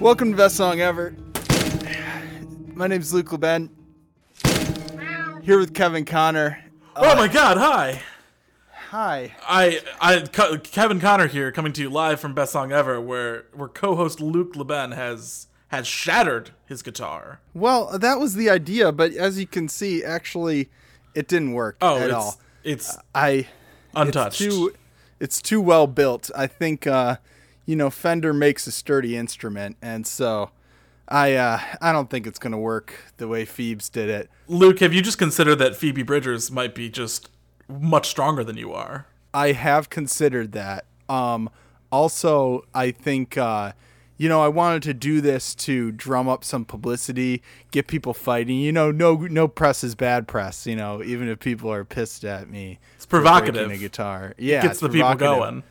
Welcome to Best Song Ever. My name's Luke LeBen. Here with Kevin Connor. oh my God! Hi. Hi. I, I, Kevin Connor here, coming to you live from Best Song Ever, where where co-host Luke LeBen has has shattered his guitar. Well, that was the idea, but as you can see, actually, it didn't work Oh, at it's all. it's I untouched. It's too, it's too well built. I think, uh, you know, Fender makes a sturdy instrument, and so I, uh, I don't think it's gonna work the way Phoebes did it. Luke, have you just considered that Phoebe Bridgers might be just much stronger than you are? I have considered that. Um, also, I think, uh, you know, I wanted to do this to drum up some publicity, get people fighting. You know, no, no press is bad press. You know, even if people are pissed at me, it's provocative. A guitar, yeah, it Gets the people going.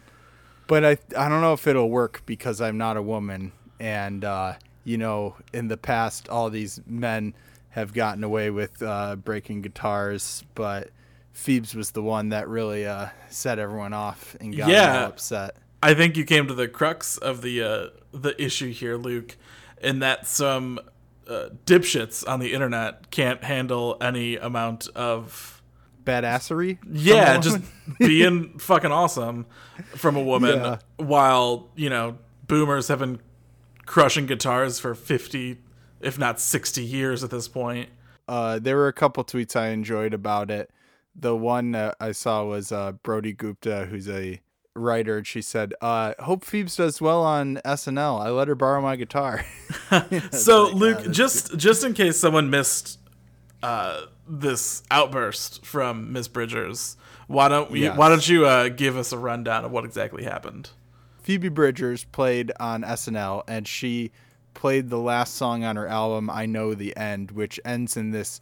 But I, I don't know if it'll work because I'm not a woman, and uh, you know, in the past, all these men have gotten away with uh, breaking guitars, but Phoebes was the one that really uh, set everyone off and got Yeah. upset. I think you came to the crux of the uh, the issue here, Luke, in that some uh, dipshits on the internet can't handle any amount of Badassery. yeah, just being fucking awesome from a woman, Yeah. while you know boomers have been crushing guitars for fifty, if not sixty years at this point. uh, there were a couple tweets I enjoyed about it. The one that I saw was uh, Brody Gupta, who's a writer, and she said, uh, "Hope Phoebes does well on SNL. I let her borrow my guitar." so like, Luke, that's just just in case someone missed uh, this outburst from Miss Bridgers, why don't we? Yes. Why don't you uh, give us a rundown of what exactly happened? Phoebe Bridgers played on SNL, and she played the last song on her album, "I Know the End," which ends in this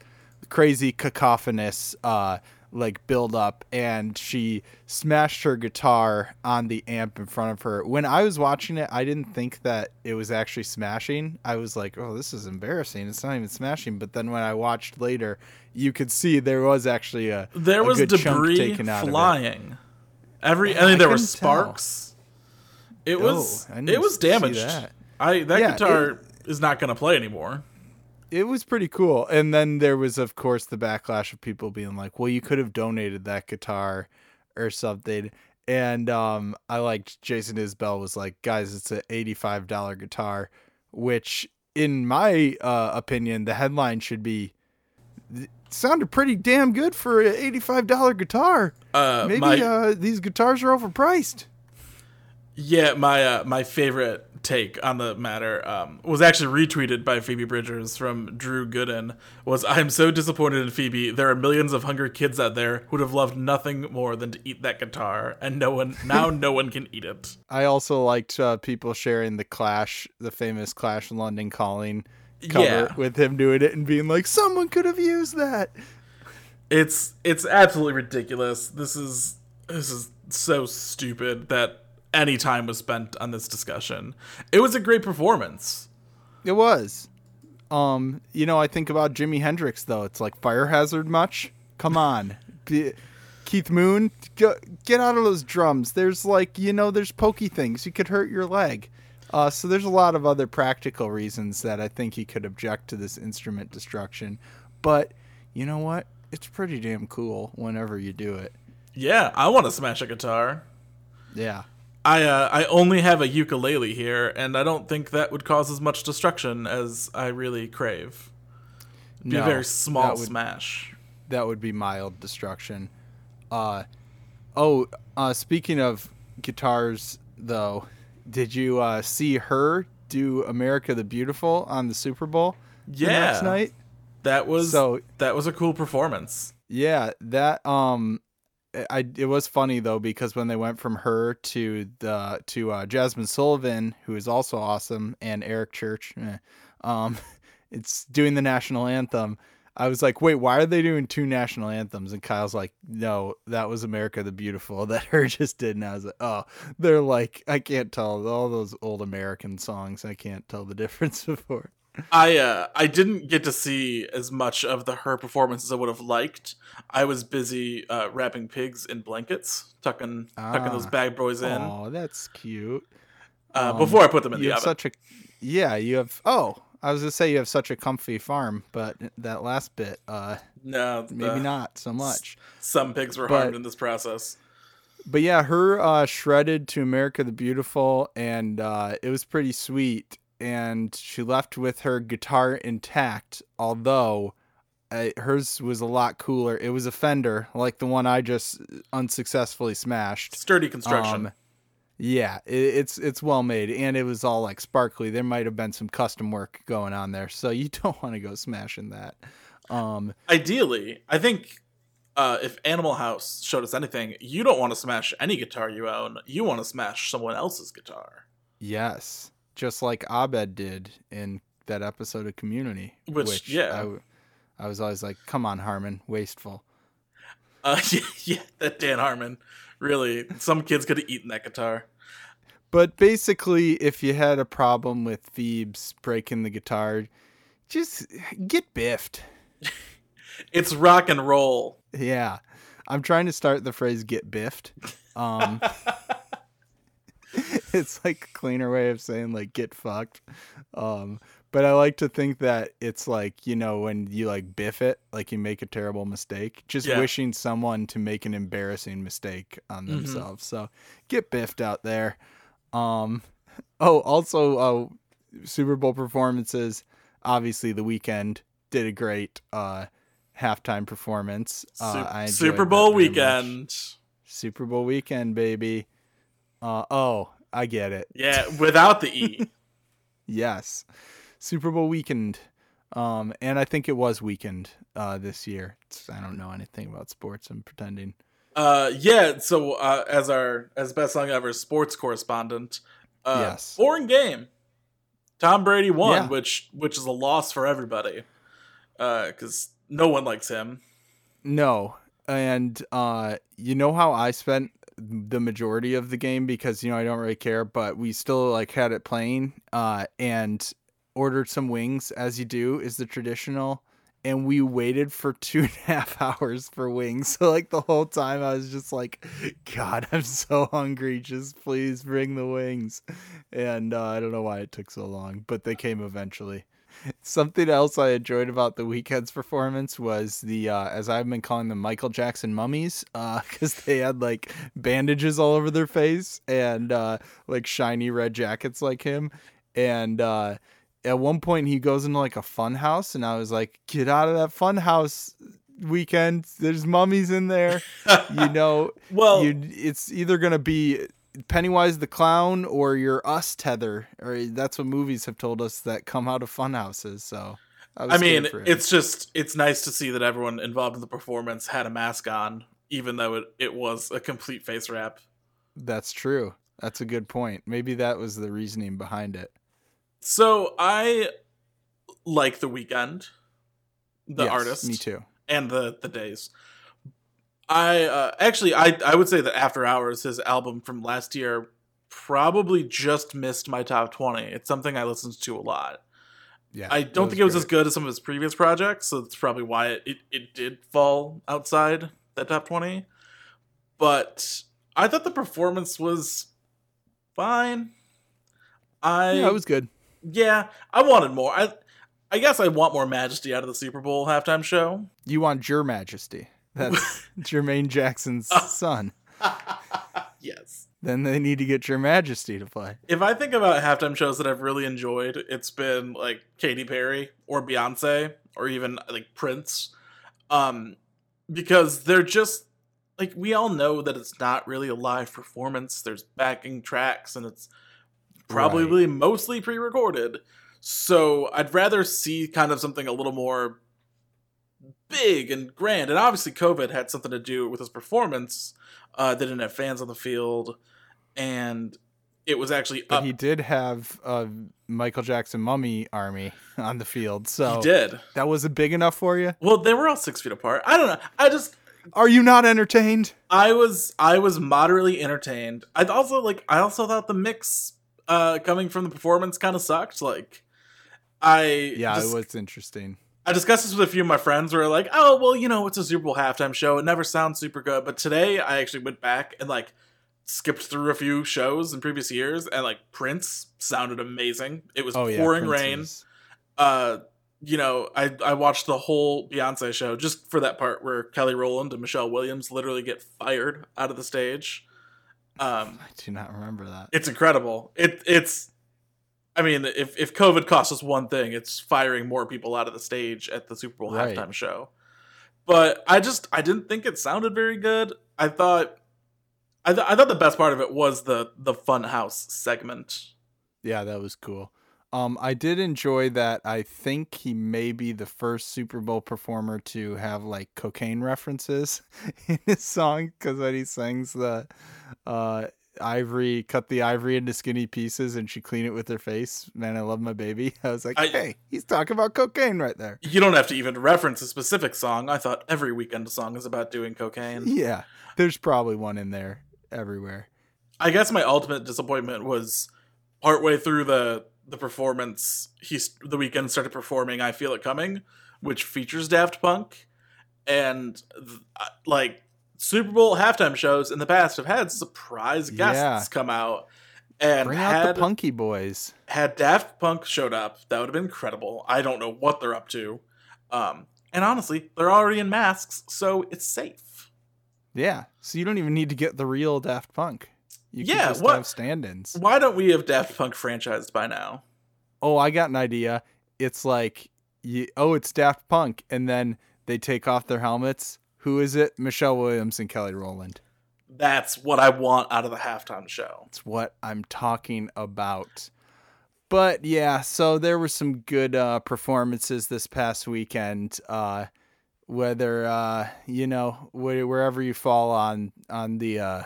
crazy cacophonous uh, like build up, and she smashed her guitar on the amp in front of her. When I was watching it, I didn't think that it was actually smashing. I was like, "Oh, this is embarrassing. It's not even smashing." But then when I watched later, you could see there was actually a There a was debris taken out flying. Every I mean, there I were couldn't tell. sparks. It was Oh, it was damaged. that. I that Yeah, guitar is not going to play anymore. It was pretty cool. And then there was, of course, the backlash of people being like, "Well, you could have donated that guitar or something." And um, I liked Jason Isbell was like, "Guys, it's an eighty-five dollar guitar," which, in my uh, opinion, the headline should be. Sounded pretty damn good for an eighty-five dollar guitar. Uh, Maybe my, uh, these guitars are overpriced. Yeah, my uh, my favorite take on the matter um, was actually retweeted by Phoebe Bridgers from Drew Gooden. Was I'm so disappointed in Phoebe. There are millions of hungry kids out there who'd have loved nothing more than to eat that guitar, and no one now no one can eat it. I also liked uh, people sharing the Clash, the famous Clash London Calling cover Yeah. with him doing it and being like, someone could have used that. It's it's absolutely ridiculous. This is this is so stupid that any time was spent on this discussion. It was a great performance. It was. Um, you know, I think about Jimi Hendrix though. It's like fire hazard much. Come on, Be- Keith Moon, go, get out of those drums. There's like you know, there's pokey things. You could hurt your leg. Uh, so there's a lot of other practical reasons that I think he could object to this instrument destruction. But you know what? It's pretty damn cool whenever you do it. Yeah, I want to smash a guitar. Yeah. I uh, I only have a ukulele here, and I don't think that would cause as much destruction as I really crave. Be a very small that would- smash. that would be mild destruction. Uh oh, uh speaking of guitars though, did you uh see her do America the Beautiful on the Super Bowl Yeah, next night? that was So- that was a cool performance. Yeah, that um I it was funny though because when they went from her to the to uh, Jazmine Sullivan, who is also awesome, and Eric Church, eh, um, it's doing the national anthem. I was like, wait, why are they doing two national anthems? And Kyle's like, no, that was America the Beautiful that her just did. And I was like, oh, they're like, I can't tell all those old American songs. I can't tell the difference before. I uh, I didn't get to see as much of the her performance as I would have liked. I was busy uh, wrapping pigs in blankets, tucking tucking those Ah. bad boys in Oh, that's cute. uh, um, before I put them in You the have oven. such a Yeah, you have. Oh, I was gonna say you have such a comfy farm, but that last bit, uh, No, maybe not so much. Some pigs were But- harmed in this process. But yeah, her uh, shredded to America the Beautiful, and uh, it was pretty sweet. And she left with her guitar intact, although uh, hers was a lot cooler. It was a Fender, like the one I just unsuccessfully smashed. Sturdy construction. Um, yeah, it, it's it's well made, and it was all like sparkly. There might have been some custom work going on there, so you don't want to go smashing that. Um, Ideally, I think uh, if Animal House showed us anything, you don't want to smash any guitar you own. You want to smash someone else's guitar. yes, just like Abed did in that episode of Community, Which, yeah. I was always like, "Come on, Harmon, wasteful." Uh, yeah, yeah, that Dan Harmon. Really, some kids could have eaten that guitar. But basically, if you had a problem with Phoebes breaking the guitar, just get biffed. It's rock and roll. Yeah. I'm trying to start the phrase get biffed. Um It's like a cleaner way of saying like get fucked. Um but I like to think that it's like, you know, when you like biff it, like you make a terrible mistake, just Yeah. wishing someone to make an embarrassing mistake on Mhm. themselves. So get biffed out there. Um oh, also uh Super Bowl performances, obviously the Weeknd did a great uh halftime performance. Uh, Super Bowl very much. weekend. Super Bowl weekend, baby. Uh oh, I get it. Yeah, without the E. Yes. Super Bowl weekend. Um and I think it was weekend uh this year. It's, I don't know anything about sports. I'm pretending. Uh, yeah. So uh, as our as best song ever sports correspondent, uh, Yes. boring game. Tom Brady won, Yeah. which which is a loss for everybody, because no one likes him. No. And uh you know how I spent the majority of the game because you know I don't really care, but we still like had it playing uh and ordered some wings as you do is the traditional and we waited for two and a half hours for wings. So like the whole time I was just like, God, I'm so hungry. Just please bring the wings. And uh, I don't know why it took so long, but they came eventually. Something else I enjoyed about the Weeknd's performance was the, uh, as I've been calling them, Michael Jackson mummies, because they had like bandages all over their face and uh, like shiny red jackets like him. And uh, at one point, he goes into like a fun house, and I was like, "Get out of that fun house Weeknd! There's mummies in there." you know, Well, you it's either gonna be Pennywise the clown or your us tether, or that's what movies have told us that come out of fun houses. So I, I mean, scared for him. it's just it's nice to see that everyone involved in the performance had a mask on, even though it, it was a complete face wrap. that's true. That's a good point. Maybe that was the reasoning behind it. So I like the Weeknd, the Yes, artist, me too. and the the days. I uh, actually I I would say that After Hours, his album from last year, probably just missed my top twenty. It's something I listened to a lot. Yeah, I don't think it was as good as some of his previous projects, so that's probably why it, it, it did fall outside that top 20. But I thought the performance was fine. I Yeah, it was good. yeah, I wanted more. I I guess I want more majesty out of the Super Bowl halftime show. You want Jermajesty. That's Jermaine Jackson's son. yes. Then they need to get Jermajesty to play. If I think about halftime shows that I've really enjoyed, it's been like Katy Perry or Beyonce or even like Prince. Um because they're just like we all know that it's not really a live performance. There's backing tracks and it's probably mostly pre-recorded. So I'd rather see kind of something a little more big and grand. And obviously COVID had something to do with his performance. Uh they didn't have fans on the field and it was actually But up he did have a Michael Jackson mummy army on the field. So He did. that was it big enough for you? Well, they were all six feet apart. I don't know. I just Are you not entertained? I was I was moderately entertained. I also like I also thought the mix uh coming from the performance kind of sucked. Like I Yeah, dis- it was interesting. I discussed this with a few of my friends who were like, "Oh, well, you know, it's a Super Bowl halftime show. It never sounds super good." But today I actually went back and like skipped through a few shows in previous years, and like Prince sounded amazing. It was Oh pouring Prince rain. is- Uh, you know, I I watched the whole Beyonce show just for that part where Kelly Rowland and Michelle Williams literally get fired out of the stage. Um, I do not remember that. it's incredible. It it's I mean, if if COVID cost us one thing, it's firing more people out of the stage at the Super Bowl Right. halftime show. But I just I didn't think it sounded very good. I thought I, th- I thought the best part of it was the the fun house segment. Yeah, that was cool. Um, I did enjoy that. I think he may be the first Super Bowl performer to have like cocaine references in his song because when he sings the uh, ivory, cut the ivory into skinny pieces and she clean it with her face. Man, I love my baby. I was like, I- hey, he's talking about cocaine right there. You don't have to even reference a specific song. I thought every Weeknd song is about doing cocaine. Yeah, there's probably one in there everywhere. I guess my ultimate disappointment was partway through the the performance. He's the Weeknd started performing "I Feel It Coming," which features Daft Punk, and th- like Super Bowl halftime shows in the past have had surprise guests Yeah. come out. And Bring out the Punky Boys. had Daft Punk showed up, that would have been incredible. I don't know what they're up to, um, and honestly, they're already in masks, so it's safe. Yeah, so you don't even need to get the real Daft Punk. You can Yeah, just what- have stand-ins. Why don't we have Daft Punk franchised by now? oh, I got an idea. It's like, you, oh, it's Daft Punk, and then they take off their helmets. Who is it? Michelle Williams and Kelly Rowland. That's what I want out of the halftime show. That's what I'm talking about. But yeah, so there were some good uh, performances this past weekend. Uh, whether uh, you know wh- wherever you fall on on the uh,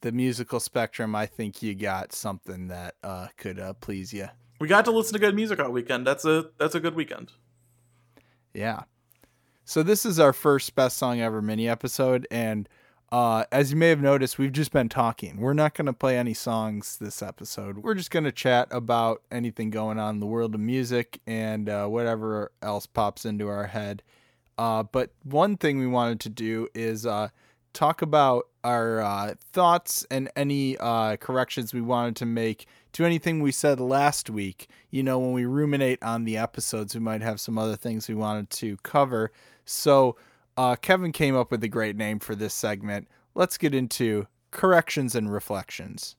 the musical spectrum, I think you got something that uh, could uh, please you. We got to listen to good music all weekend. That's a that's a good weekend. Yeah. So this is our first best song ever mini episode, and uh, as you may have noticed, we've just been talking. We're not going to play any songs this episode. We're just going to chat about anything going on in the world of music and uh, whatever else pops into our head. Uh, but one thing we wanted to do is uh, talk about our uh, thoughts and any uh, corrections we wanted to make to anything we said last week. You know, when we ruminate on the episodes, we might have some other things we wanted to cover. So, uh, Kevin came up with a great name for this segment. Let's get into corrections and reflections.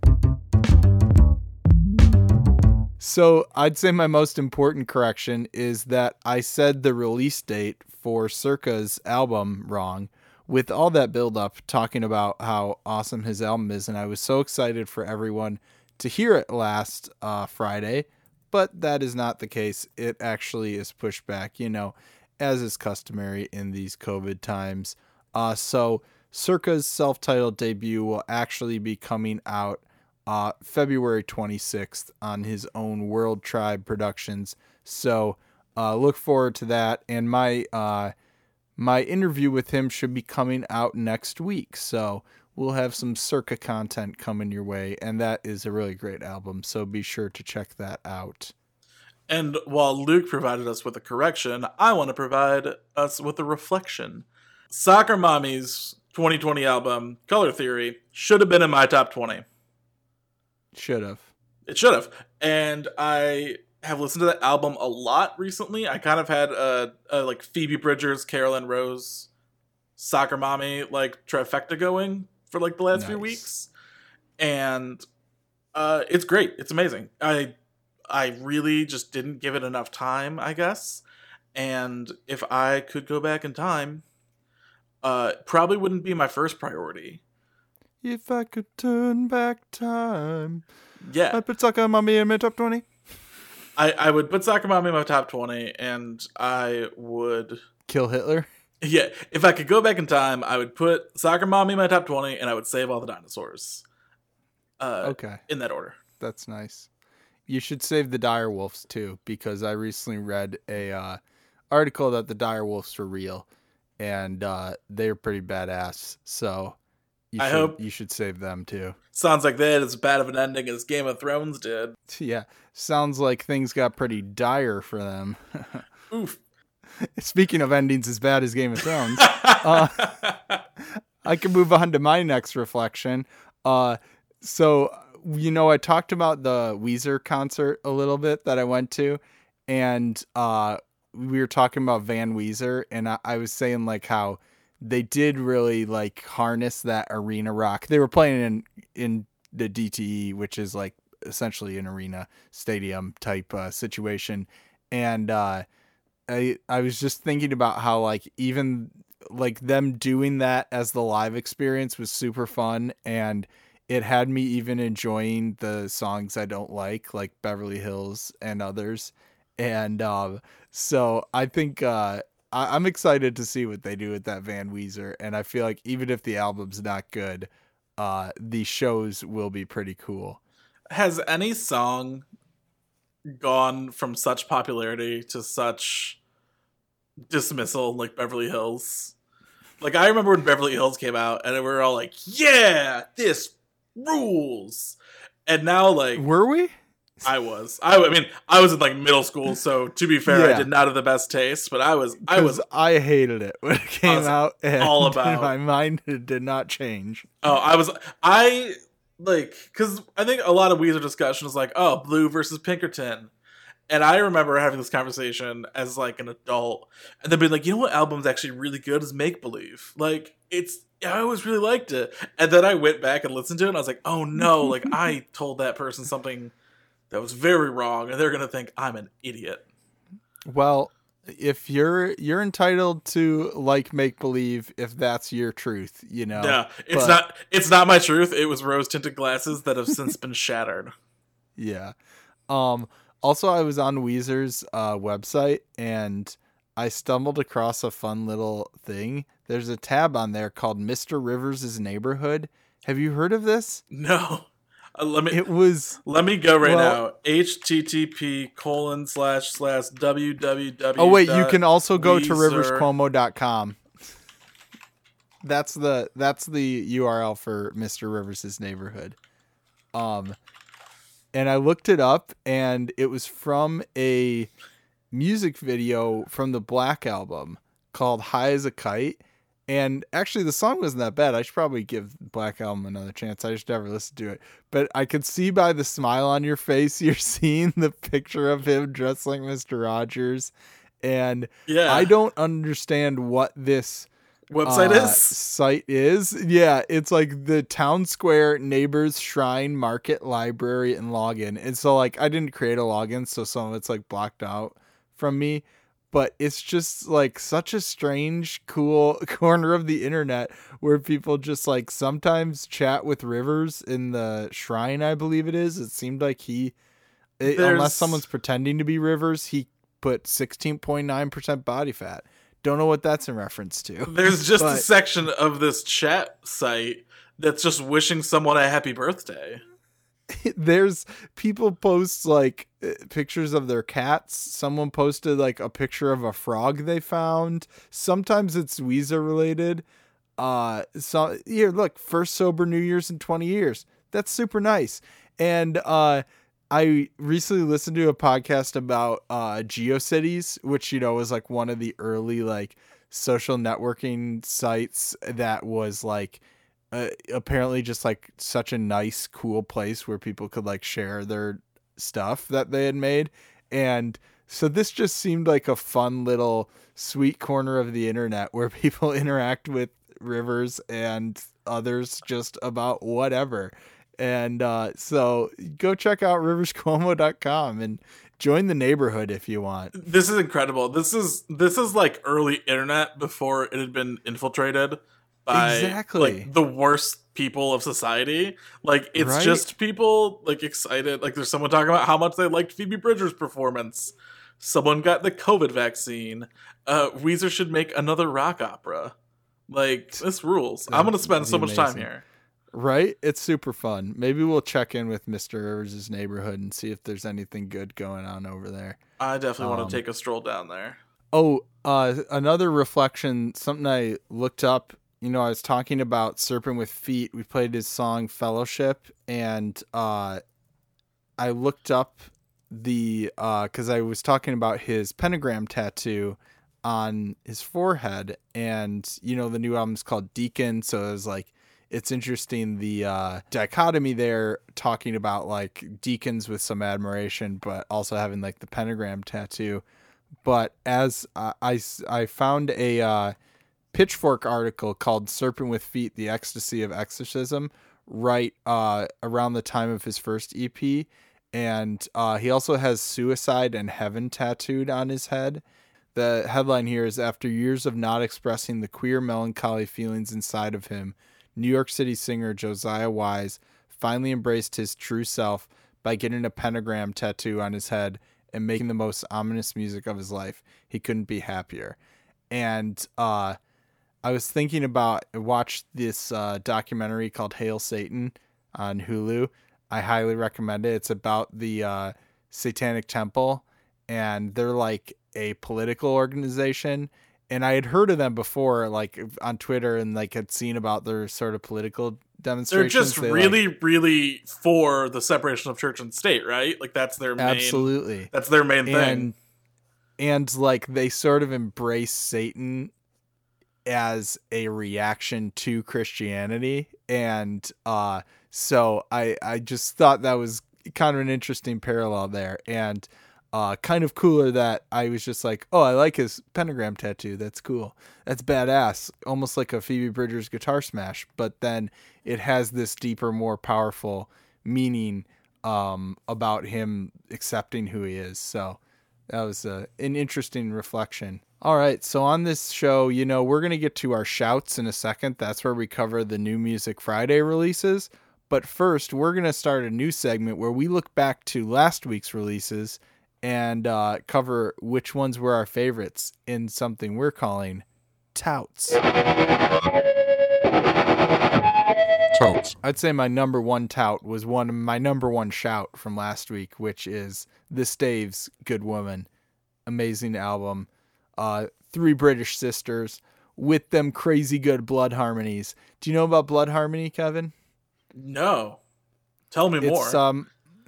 So, I'd say my most important correction is that I said the release date for Circa's album wrong with all that build up talking about how awesome his album is and I was so excited for everyone to hear it last uh, Friday, but that is not the case. It actually is pushed back, you know, as is customary in these COVID times. Uh, so Circa's self-titled debut will actually be coming out uh, February 26th on his own World Tribe Productions. So uh, look forward to that. And my uh, my interview with him should be coming out next week. So we'll have some Circa content coming your way, and that is a really great album. So be sure to check that out. And while Luke provided us with a correction, I want to provide us with a reflection. Soccer Mommy's 2020 album, Color Theory, should have been in my top 20. Should have. It should have. And I have listened to that album a lot recently. I kind of had a, a like Phoebe Bridgers, Caroline Rose, Soccer Mommy like trifecta going for like the last few weeks. And uh it's great. It's amazing. I I really just didn't give it enough time, I guess. And if I could go back in time, uh probably wouldn't be my first priority. If I could turn back time, Yeah. I'd put Soccer Mommy in my top 20. I, I would put Soccer Mommy in my top 20, and I would. Kill Hitler. Yeah, if I could go back in time, I would put Soccer Mommy in my top 20, and I would save all the dinosaurs. Uh, Okay. In that order. That's nice. You should save the dire wolves too, because I recently read a uh, article that the dire wolves were real, and uh, they're pretty badass. So you I should hope- you should save them too. Sounds like they had as bad of an ending as Game of Thrones did. Yeah, sounds like things got pretty dire for them. Oof. Speaking of endings as bad as Game of Thrones, uh, I can move on to my next reflection. Uh, so you know, I talked about the Weezer concert a little bit that I went to, and uh, we were talking about Van Weezer, and I, I was saying like how they did really like harness that arena rock. They were playing in in the DTE, which is like essentially an arena stadium type uh, situation, and uh, I I was just thinking about how like even like them doing that as the live experience was super fun and it had me even enjoying the songs I don't like, like Beverly Hills and others. And um, so I think uh, I- am excited to see what they do with that Van Weezer. And I feel like even if the album's not good, uh, the shows will be pretty cool. Has any song gone from such popularity to such dismissal like Beverly Hills? Like I remember when Beverly Hills came out and we were all like, "Yeah, this rules. And now, like, were we? I was. I, I mean, I was in like middle school, so to be fair, yeah. I did not have the best taste, but I was. I was. I hated it when it came out. And all about my mind did not change. Oh, I was. I like because I think a lot of Weezer discussion is like, oh, Blue versus Pinkerton, and I remember having this conversation as like an adult, and then being like, you know what album's actually really good is Make Believe. Like it's I always really liked it. And then I went back and listened to it and I was like, oh no, like I told that person something that was very wrong and they're gonna think I'm an idiot. Well, if you're you're entitled to like make believe if that's your truth, you know. Yeah. It's but, not it's not my truth. It was rose tinted glasses that have since been shattered. Yeah. Um also I was on Weezer's uh website and I stumbled across a fun little thing. There's a tab on there called Mr. Rivers' Neighborhood. Have you heard of this? No. Uh, let me. It was. Let me go right well, now. HTTP colon slash slash www. Oh wait, you can also go to riverscuomo.com. That's the that's the URL for Mr. Rivers' neighborhood. Um, and I looked it up, and it was from a music video from the Black album called High as a Kite. And actually, the song wasn't that bad. I should probably give Black Album another chance. I just never listened to it. But I could see by the smile on your face, you're seeing the picture of him dressed like Mr. Rogers. And yeah. I don't understand what this website uh, is site is yeah it's like the town square neighbors shrine market library and login and so like i didn't create a login so some of it's like blocked out from me but it's just like such a strange cool corner of the internet where people just like sometimes chat with rivers in the shrine i believe it is. It seemed like he it, unless someone's pretending to be rivers he put 16.9% body fat. Don't know what that's in reference to. There's just but, a section of this chat site that's just wishing someone a happy birthday there's people post like uh, pictures of their cats. Someone posted like a picture of a frog they found. Sometimes it's Weezer related. Uh, so here, look, first sober New Year's in 20 years. That's super nice. And uh, I recently listened to a podcast about uh, GeoCities, which you know was like one of the early like social networking sites that was like uh, apparently just like such a nice cool place where people could like share their stuff that they had made. And so this just seemed like a fun little sweet corner of the internet where people interact with rivers and others just about whatever. And uh, so go check out riverscuomo.com and join the neighborhood if you want. This is incredible. This is this is like early internet before it had been infiltrated by exactly like the worst people of society. Like it's right? just people like excited. Like there's someone talking about how much they liked Phoebe Bridgers' performance. Someone got the COVID vaccine. Uh, Weezer should make another rock opera. Like this rules. I'm gonna spend so much time here. Right? It's super fun. Maybe we'll check in with Mr. Rivers' neighborhood and see if there's anything good going on over there. I definitely um, want to take a stroll down there. Oh, uh, another reflection, something I looked up you know, I was talking about Serpent with Feet. We played his song Fellowship, and uh, I looked up the because uh, I was talking about his pentagram tattoo on his forehead, and you know, the new album's called Deacon, so it was like it's interesting the uh, dichotomy there, talking about like deacons with some admiration, but also having like the pentagram tattoo. But as I, I, I found a uh, Pitchfork article called Serpent with Feet The Ecstasy of Exorcism, right uh, around the time of his first EP. And uh, he also has Suicide and Heaven tattooed on his head. The headline here is After years of not expressing the queer melancholy feelings inside of him, New York City singer Josiah Wise finally embraced his true self by getting a pentagram tattoo on his head and making the most ominous music of his life. He couldn't be happier. And uh, I was thinking about I watched this uh, documentary called Hail Satan on Hulu. I highly recommend it. It's about the uh, Satanic Temple, and they're like a political organization. And I had heard of them before, like on Twitter, and like had seen about their sort of political demonstrations. They're just They, really, like, really for the separation of church and state, right? Like that's their main. absolutely. That's their main thing. and and like they sort of embrace Satan as a reaction to Christianity. And uh so I I just thought that was kind of an interesting parallel there and uh kind of cooler that I was just like oh I like his pentagram tattoo. That's cool. That's badass. Almost like a Phoebe Bridgers guitar smash but then it has this deeper more powerful meaning um about him accepting who he is. So that was uh, an interesting reflection. All right, so on this show, you know, we're going to get to our shouts in a second. That's where we cover the new Music Friday releases. But first, we're going to start a new segment where we look back to last week's releases and uh, cover which ones were our favorites in something we're calling touts. Touts. I'd say my number one tout was one my number one shout from last week, which is the Staves "Good Woman," amazing album. Uh, three British sisters with them crazy good blood harmonies. Do you know about blood harmony, Kevin? no, tell me more. It's um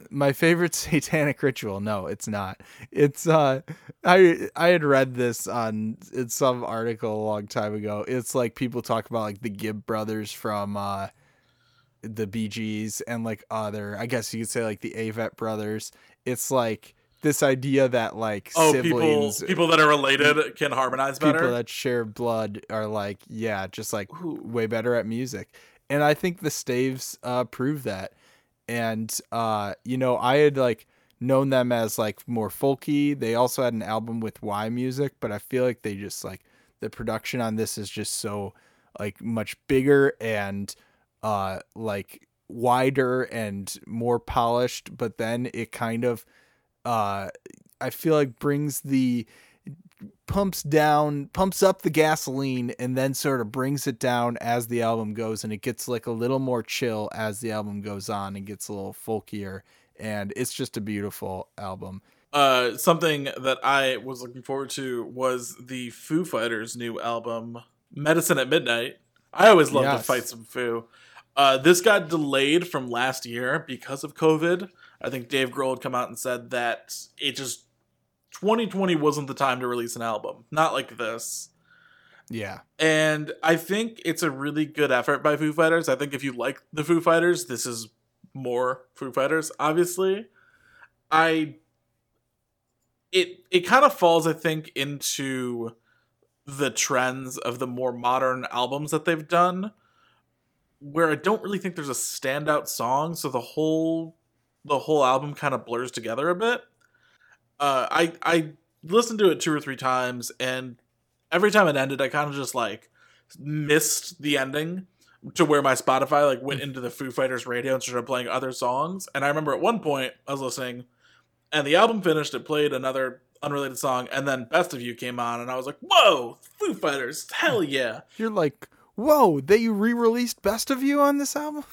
my favorite satanic ritual. No, it's not. It's uh I I had read this on in some article a long time ago. It's like people talk about like the Gibb brothers from uh the Bee Gees and like other I guess you could say like the Avett brothers. It's like this idea that like oh, people, siblings people that are related can harmonize better. people that share blood are like yeah just like way better at music. And i think the staves uh prove that. And uh you know i had like known them as like more folky. They also had an album with yMusic but i feel like they just like the production on this is just so like much bigger and uh like wider and more polished. But then it kind of uh i feel like brings the pumps down pumps up the gasoline and then sort of brings it down as the album goes and it gets like a little more chill as the album goes on and gets a little folkier and it's just a beautiful album Uh, something that I was looking forward to was the Foo Fighters' new album, Medicine at Midnight. I always love to fight some Foo. Uh, this got delayed from last year because of COVID. I think Dave Grohl had come out and said that it just 2020 wasn't the time to release an album, not like this. yeah And I think it's a really good effort by Foo Fighters. I think if you like the Foo Fighters, this is more Foo Fighters, obviously. I it it kind of falls, I think, into the trends of the more modern albums that they've done, where I don't really think there's a standout song, so the whole the whole album kind of blurs together a bit. Uh, I I listened to it two or three times, and every time it ended, I kind of just like missed the ending to where my Spotify like went into the Foo Fighters radio and started playing other songs. And I remember at one point I was listening, and the album finished. It played another unrelated song, and then Best of You came on, and I was like, "Whoa, Foo Fighters! Hell yeah!" you're like whoa they re-released best of you on this album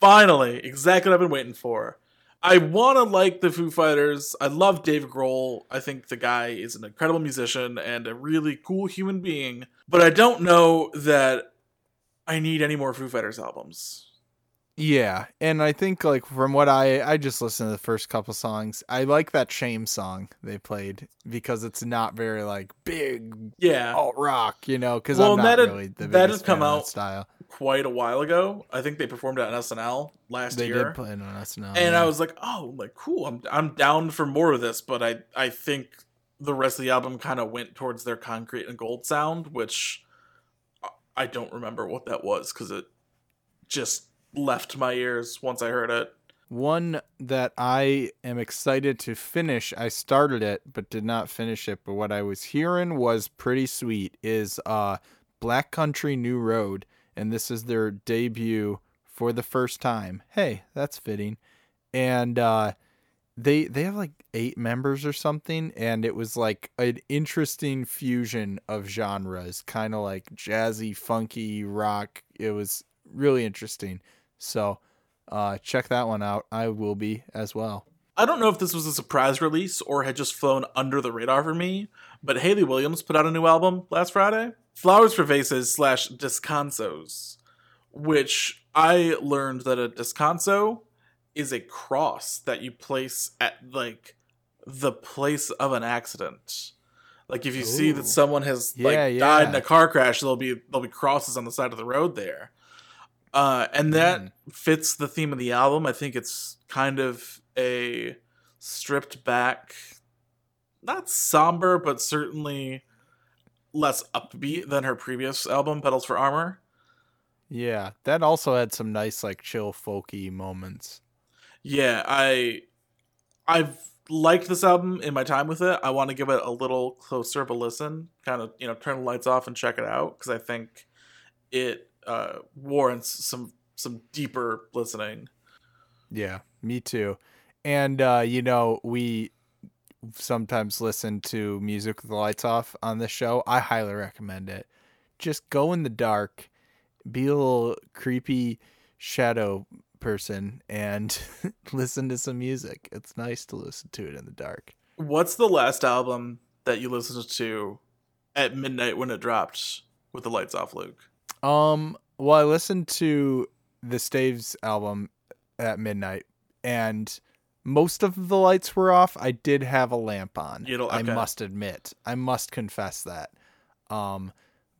Finally, exactly what I've been waiting for. I want to like the Foo Fighters. I love Dave Grohl. I think the guy is an incredible musician and a really cool human being. But I don't know that I need any more Foo Fighters albums. Yeah, and I think like from what I I just listened to the first couple songs. I like that shame song they played because it's not very like big Yeah. alt rock, you know, because Well, I'm not that really the that biggest come out- that style. Quite a while ago. I think they performed at SNL last They year. They did play it on SNL. and yeah. I was like, "Oh, like cool. I'm I'm down for more of this." But I I think the rest of the album kind of went towards their concrete and gold sound, which I don't remember what that was because it just left my ears once I heard it. One that I am excited to finish. I started it but did not finish it, but what I was hearing was pretty sweet is uh Black Country New Road and this is their debut for the first time. Hey, that's fitting. And uh they they have like 8 members or something and it was like an interesting fusion of genres, kind of like jazzy, funky rock. It was really interesting. So, uh, check that one out. I will be as well. I don't know if this was a surprise release or had just flown under the radar for me, but Hayley Williams put out a new album last Friday, Flowers for Vases slash Descansos, which I learned that a descanso is a cross that you place at like the place of an accident. Like if you see that someone has like Yeah, died in a car crash, there'll be there'll be crosses on the side of the road there. Uh, and that Mm. fits the theme of the album. I think it's kind of a stripped back, not somber, but certainly less upbeat than her previous album, Petals for Armor. Yeah, that also had some nice like chill folky moments. Yeah, I I've liked this album in my time with it. I want to give it a little closer of a listen, kind of, you know, turn the lights off and check it out because I think it uh, warrants some some deeper listening. Yeah, me too. And uh, you know, we sometimes listen to music with the lights off on this show. I highly recommend it. Just go in the dark, be a little creepy shadow person and listen to some music. It's nice to listen to it in the dark. What's the last album that you listened to at midnight when it dropped with the lights off, Luke? Um, well, I listened to the Staves album at midnight, and most of the lights were off. I did have a lamp on. Don't- I must admit, I must confess that. Um,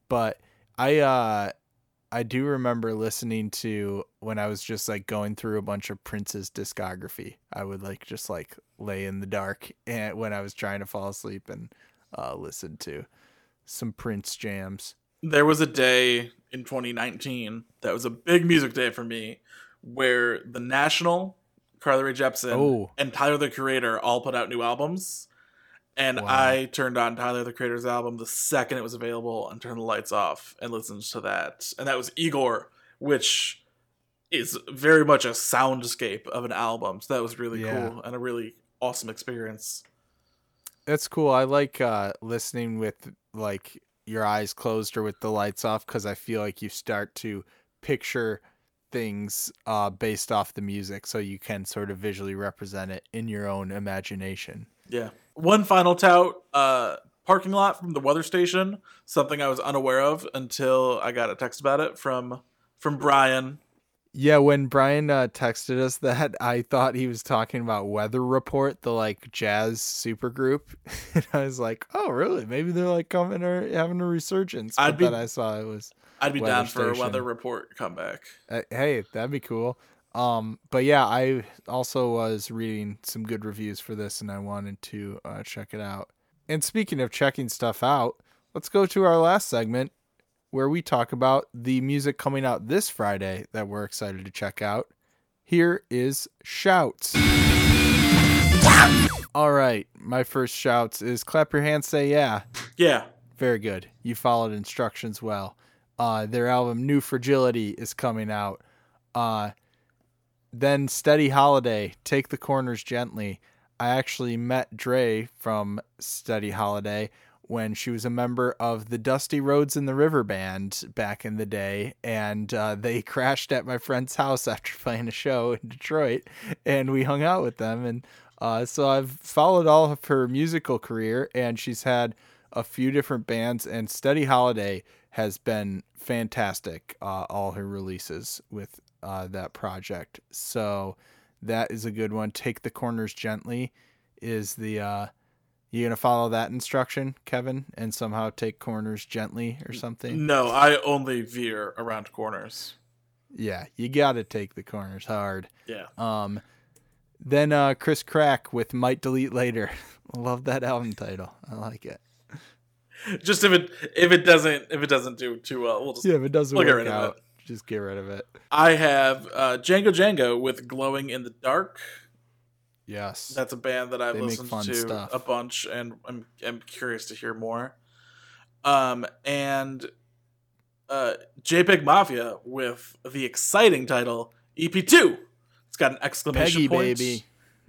but I uh, I do remember listening to when I was just like going through a bunch of Prince's discography. I would like just like lay in the dark and when I was trying to fall asleep and uh, listen to some Prince jams. There was a day in 2019 that was a big music day for me where The National, Carly Rae Jepsen, Oh. and Tyler the Creator all put out new albums. And Wow. I turned on Tyler the Creator's album the second it was available and turned the lights off and listened to that. And that was Igor, which is very much a soundscape of an album. So that was really Yeah. cool and a really awesome experience. That's cool. I like uh listening with like your eyes closed or with the lights off cuz I feel like you start to picture things uh based off the music so you can sort of visually represent it in your own imagination. Yeah. One final tout, uh parking lot from the weather station, something I was unaware of until I got a text about it from from Brian. Yeah, when Brian uh, texted us that, I thought he was talking about Weather Report, the like jazz supergroup. and I was like, "Oh, really? Maybe they're like coming or having a resurgence." But I'd be- then I saw it was I'd be down for a weather report comeback. Uh, hey, that'd be cool. Um, but yeah, I also was reading some good reviews for this, and I wanted to uh, check it out. And speaking of checking stuff out, let's go to our last segment where we talk about the music coming out this Friday that we're excited to check out. Here is shouts. All right, my first shouts is clap your hands, say yeah. Yeah. Very good. You followed instructions well. Uh, their album New Fragility is coming out. Uh, then Steady Holiday, Take the Corners Gently. I actually met Dre from Steady Holiday when she was a member of the Dusty Rhodes in the River band back in the day, and uh, they crashed at my friend's house after playing a show in Detroit, and we hung out with them. And uh, so I've followed all of her musical career, and she's had a few different bands, and Steady Holiday has been fantastic. Uh, all her releases with uh, that project, so that is a good one. Take the Corners Gently is the uh, You gonna follow that instruction, Kevin, and somehow take corners gently or something? No, I only veer around corners. Yeah, you gotta take the corners hard. Yeah. Um, then uh, Chris Crack with "Might Delete Later." Love that album title. I like it. Just if it if it doesn't if it doesn't do too well, we'll just Yeah, if it doesn't We'll get work rid of out, just get rid of it. I have uh, Django Django with "Glowing in the Dark." Yes. That's a band that I've They listened to stuff. a bunch, and I'm I'm curious to hear more. Um, and uh, JPEG Mafia with the exciting title EP2. It's got an exclamation Peggy point. baby.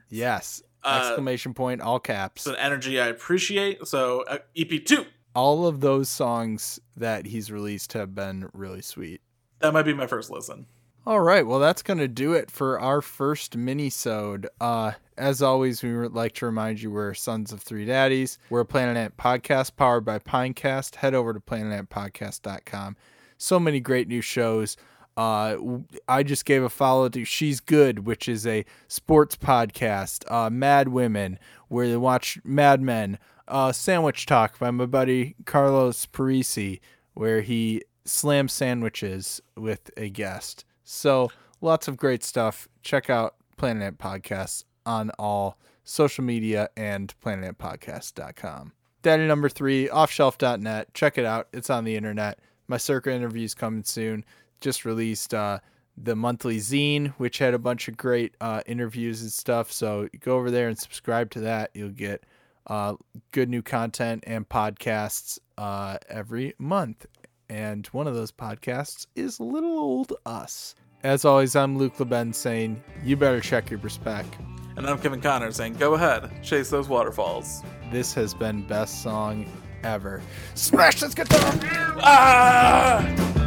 Yes. Uh, Exclamation point, all caps. It's an energy I appreciate. So uh, EP2. All of those songs that he's released have been really sweet. That might be my first listen. All right, well that's gonna do it for our first mini-sode. Uh, as always, we would like to remind you we're Sons of Three Daddies. We're a Planet Ant podcast powered by Pinecast. Head over to planetantpodcast.com. So many great new shows. Uh, I just gave a follow to She's Good, which is a sports podcast. Uh, Mad Women, where they watch Mad Men. Uh, Sandwich Talk by my buddy Carlos Parisi, where he slams sandwiches with a guest. So lots of great stuff. Check out Planet Ant Podcasts on all social media and planetantpodcast.com. Daddy number three, offshelf.net. Check it out. It's on the internet. My Circa interview's coming soon. Just released uh, the monthly zine, which had a bunch of great uh, interviews and stuff. So go over there and subscribe to that. You'll get uh, good new content and podcasts uh, every month. And one of those podcasts is Little Old Us. As always, I'm Luke LeBen saying, you better check your respect. And I'm Kevin Connor saying, go ahead, chase those waterfalls. This has been best song ever. Smash this guitar! Ah!